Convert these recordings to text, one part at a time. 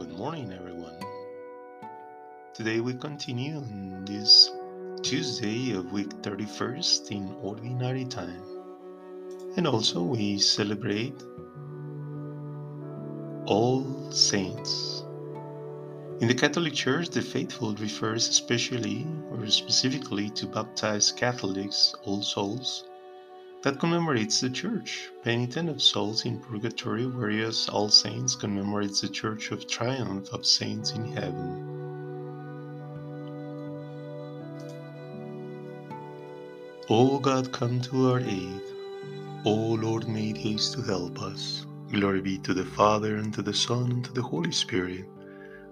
Good morning, everyone. Today we continue on this Tuesday of week 31st in ordinary time. And also we celebrate All Saints. In the Catholic Church, the faithful refers especially or specifically to baptized Catholics, All Souls, that commemorates the Church, penitent of souls in purgatory, whereas All Saints commemorates the Church of Triumph of Saints in heaven. O God, come to our aid. O Lord, make haste to help us. Glory be to the Father, and to the Son, and to the Holy Spirit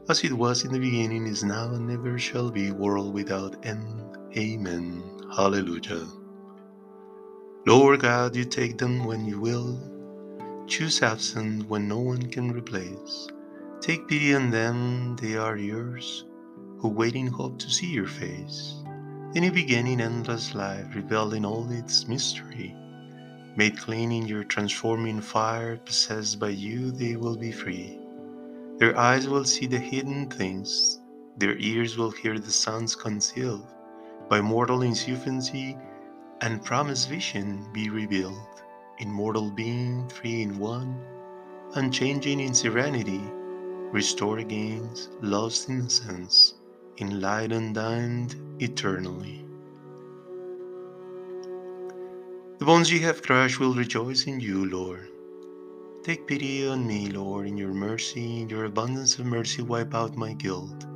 as it was in the beginning, is now, and never shall be, world without end. Amen. Hallelujah. Lord God, you take them when you will, choose absent when no one can replace. Take pity on them, they are yours, who wait in hope to see your face. Then you begin in endless life, revealed in all its mystery. Made clean in your transforming fire, possessed by you, they will be free. Their eyes will see the hidden things, their ears will hear the sounds concealed, by mortal insufficiency and promised vision be revealed, immortal being, three in one, unchanging in serenity, restore again lost innocence, in light eternally. The bones you have crushed will rejoice in you, Lord. Take pity on me, Lord, in your mercy, in your abundance of mercy, wipe out my guilt.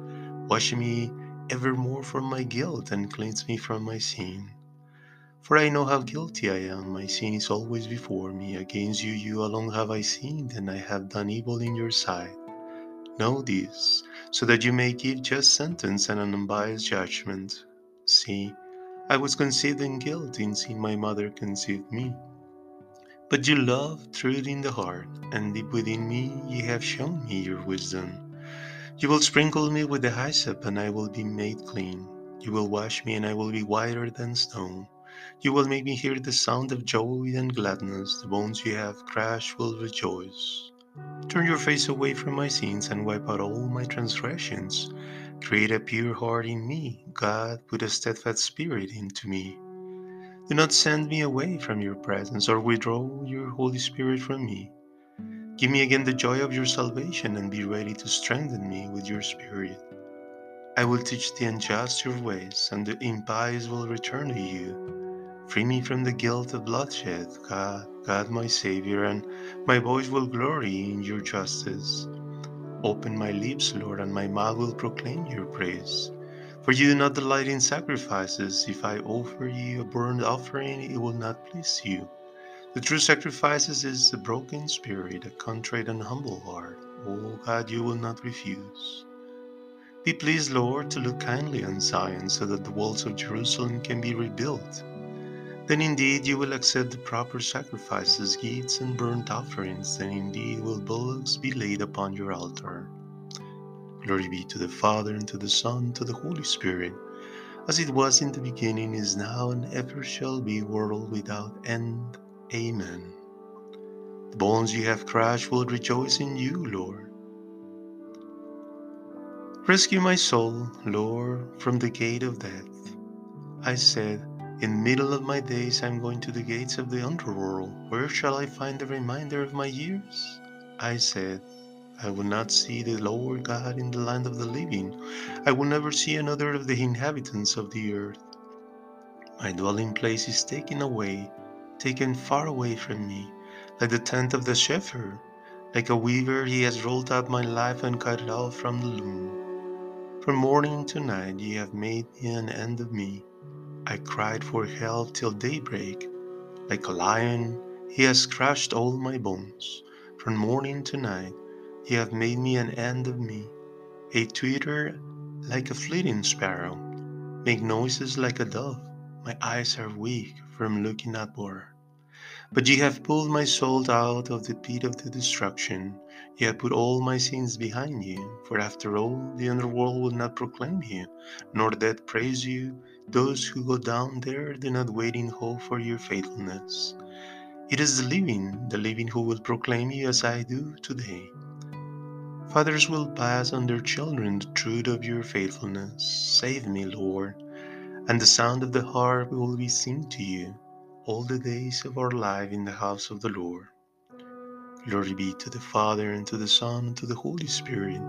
Wash me evermore from my guilt and cleanse me from my sin. For I know how guilty I am, my sin is always before me. Against you, you alone have I sinned, and I have done evil in your sight. Know this, so that you may give just sentence and an unbiased judgment. See, I was conceived in guilt, in sin my mother conceived me. But you love truth in the heart, and deep within me ye have shown me your wisdom. You will sprinkle me with the hyssop, and I will be made clean. You will wash me, and I will be whiter than snow. You will make me hear the sound of joy and gladness. The bones you have crushed will rejoice. Turn your face away from my sins and wipe out all my transgressions. Create a pure heart in me, God, put a steadfast spirit into me. Do not send me away from your presence or withdraw your Holy Spirit from me. Give me again the joy of your salvation and be ready to strengthen me with your Spirit. I will teach the unjust your ways, and the impious will return to you. Free me from the guilt of bloodshed, God, God my Savior, and my voice will glory in your justice. Open my lips, Lord, and my mouth will proclaim your praise. For you do not delight in sacrifices. If I offer you a burnt offering, it will not please you. The true sacrifices is a broken spirit, a contrite and humble heart. O God, you will not refuse. Be pleased, Lord, to look kindly on Zion, so that the walls of Jerusalem can be rebuilt. Then indeed you will accept the proper sacrifices, gifts, and burnt offerings. Then indeed will bullocks be laid upon your altar. Glory be to the Father, and to the Son, and to the Holy Spirit, as it was in the beginning, is now, and ever shall be, world without end. Amen. The bones you have crushed will rejoice in you, Lord. Rescue my soul, Lord, from the gate of death. I said, In middle of my days I am going to the gates of the underworld. Where shall I find the reminder of my years? I said, I will not see the Lord God in the land of the living. I will never see another of the inhabitants of the earth. My dwelling place is taken away, taken far away from me, like the tent of the shepherd. Like a weaver, he has rolled up my life and cut it off from the loom. From morning to night, ye have made an end of me. I cried for help till daybreak. Like a lion, he has crushed all my bones. From morning to night, he have made me an end of me, a twitter like a fleeting sparrow, make noises like a dove. My eyes are weak from looking upward. But ye have pulled my soul out of the pit of the destruction. Ye have put all my sins behind you. For after all, the underworld will not proclaim you, nor death praise you. Those who go down there do not wait in hope for your faithfulness. It is the living, the living who will proclaim you as I do today. Fathers will pass on their children the truth of your faithfulness. Save me, Lord, and the sound of the harp will be sing to you all the days of our life in the house of the Lord. Glory be to the Father, and to the Son, and to the Holy Spirit,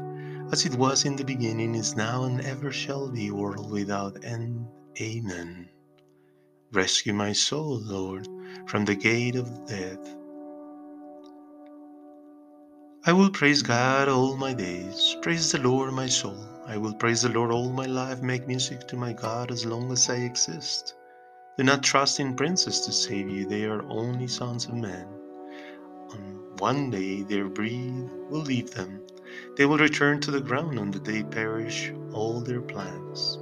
as it was in the beginning, is now, and ever shall be, world without end. Amen. Rescue my soul, Lord, from the gate of death. I will praise God all my days. Praise the Lord, my soul. I will praise the Lord all my life, make music to my God as long as I exist. Do not trust in princes to save you, they are only sons of men. On one day their breed will leave them. They will return to the ground on the day perish all their plans.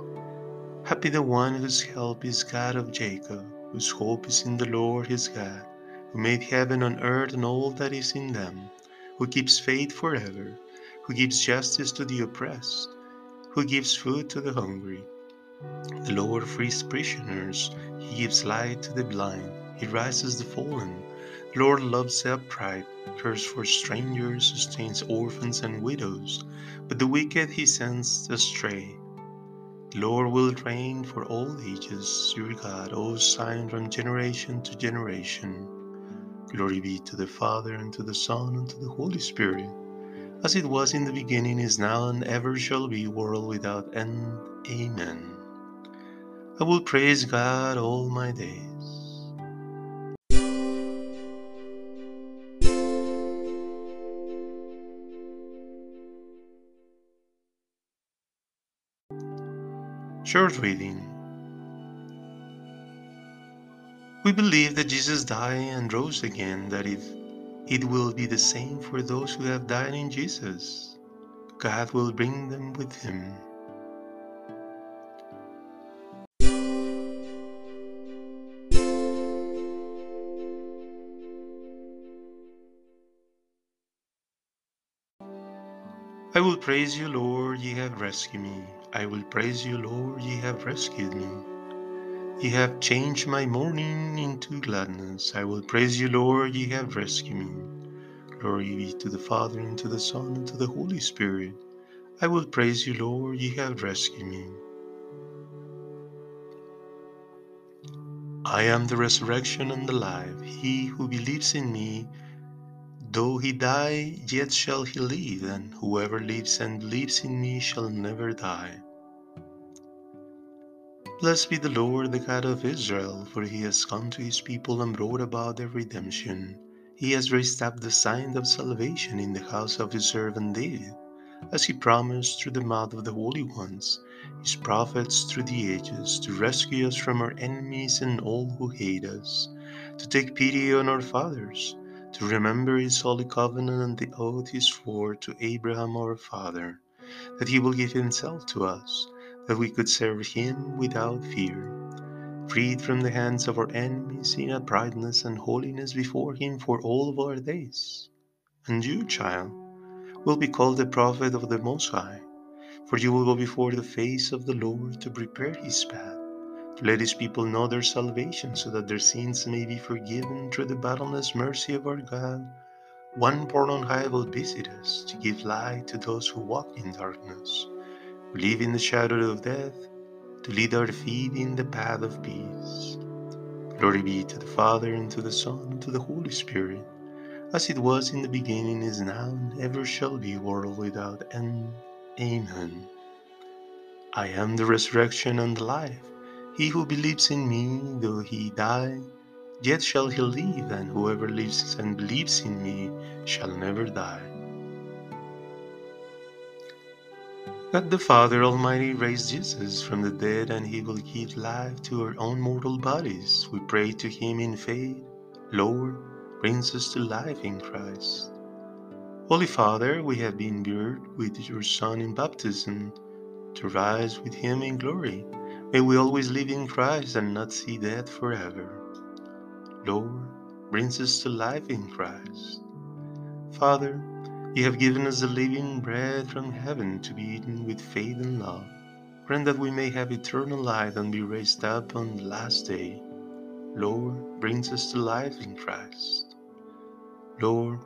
Happy the one whose help is God of Jacob, whose hope is in the Lord his God, who made heaven and earth and all that is in them, who keeps faith forever, who gives justice to the oppressed, who gives food to the hungry. The Lord frees prisoners, He gives light to the blind, He rises the fallen. The Lord loves the upright, cares for strangers, sustains orphans and widows, but the wicked He sends astray. Lord will reign for all ages, your God, O Zion from generation to generation. Glory be to the Father, and to the Son, and to the Holy Spirit, as it was in the beginning, is now, and ever shall be, world without end. Amen. I will praise God all my days. Short reading. We believe that Jesus died and rose again, that if it will be the same for those who have died in Jesus, God will bring them with him. I will praise you, Lord, ye have rescued me. I will praise you, Lord, ye have rescued me. Ye have changed my mourning into gladness. I will praise you, Lord, ye have rescued me. Glory be to the Father, and to the Son, and to the Holy Spirit. I will praise you, Lord, ye have rescued me. I am the resurrection and the life. He who believes in me, Though he die, yet shall he live, and whoever lives and lives in me shall never die. Blessed be the Lord, the God of Israel, for he has come to his people and brought about their redemption. He has raised up the sign of salvation in the house of his servant David, as he promised through the mouth of the holy ones, his prophets through the ages, to rescue us from our enemies and all who hate us, to take pity on our fathers to remember his holy covenant and the oath he swore to Abraham our father, that he will give himself to us, that we could serve him without fear, freed from the hands of our enemies in uprightness and holiness before him for all of our days. And you, child, will be called the prophet of the Most High, for you will go before the face of the Lord to prepare his path let his people know their salvation so that their sins may be forgiven through the boundless mercy of our God. One born on high will visit us to give light to those who walk in darkness, who live in the shadow of death, to lead our feet in the path of peace. Glory be to the Father, and to the Son, and to the Holy Spirit, as it was in the beginning, is now, and ever shall be, world without end. Amen. I am the resurrection and the life. He who believes in me, though he die, yet shall he live, and whoever lives and believes in me shall never die. God the Father Almighty raised Jesus from the dead, and he will give life to our own mortal bodies. We pray to him in faith. Lord, brings us to life in Christ. Holy Father, we have been buried with your Son in baptism to rise with him in glory. May we always live in Christ and not see death forever. Lord, brings us to life in Christ. Father, you have given us the living bread from heaven to be eaten with faith and love. Grant that we may have eternal life and be raised up on the last day. Lord, brings us to life in Christ. Lord,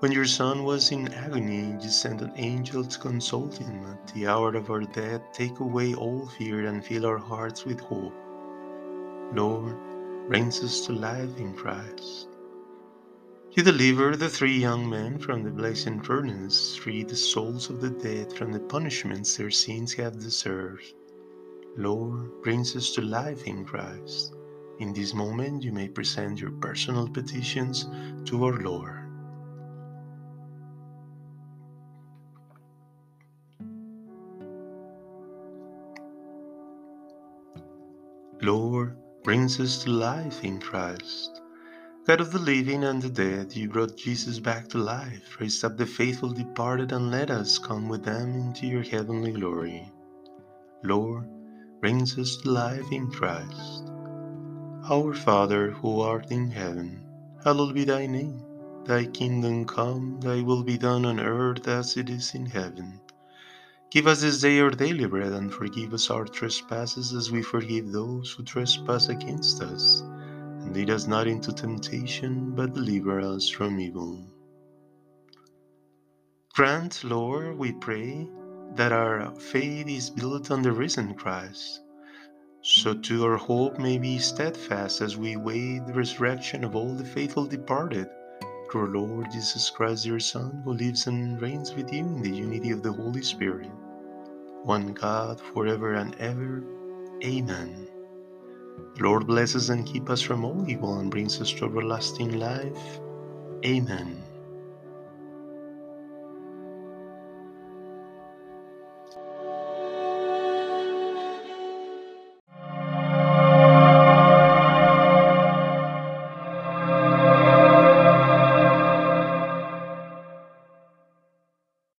when your Son was in agony, you sent an angel to console him at the hour of our death. Take away all fear and fill our hearts with hope. Lord, brings us to life in Christ. You deliver the three young men from the blazing furnace, free the souls of the dead from the punishments their sins have deserved. Lord, brings us to life in Christ. In this moment, you may present your personal petitions to our Lord. Lord, brings us to life in Christ. God of the living and the dead, you brought Jesus back to life, raised up the faithful departed, and let us come with them into your heavenly glory. Lord, brings us to life in Christ. Our Father, who art in heaven, hallowed be thy name. Thy kingdom come, thy will be done on earth as it is in heaven. Give us this day our daily bread, and forgive us our trespasses as we forgive those who trespass against us. And lead us not into temptation, but deliver us from evil. Grant, Lord, we pray, that our faith is built on the risen Christ, so too our hope may be steadfast as we wait the resurrection of all the faithful departed, through our Lord Jesus Christ, your Son, who lives and reigns with you in the unity of the Holy Spirit, one God, forever and ever. Amen. The Lord bless us and keep us from all evil and brings us to everlasting life. Amen.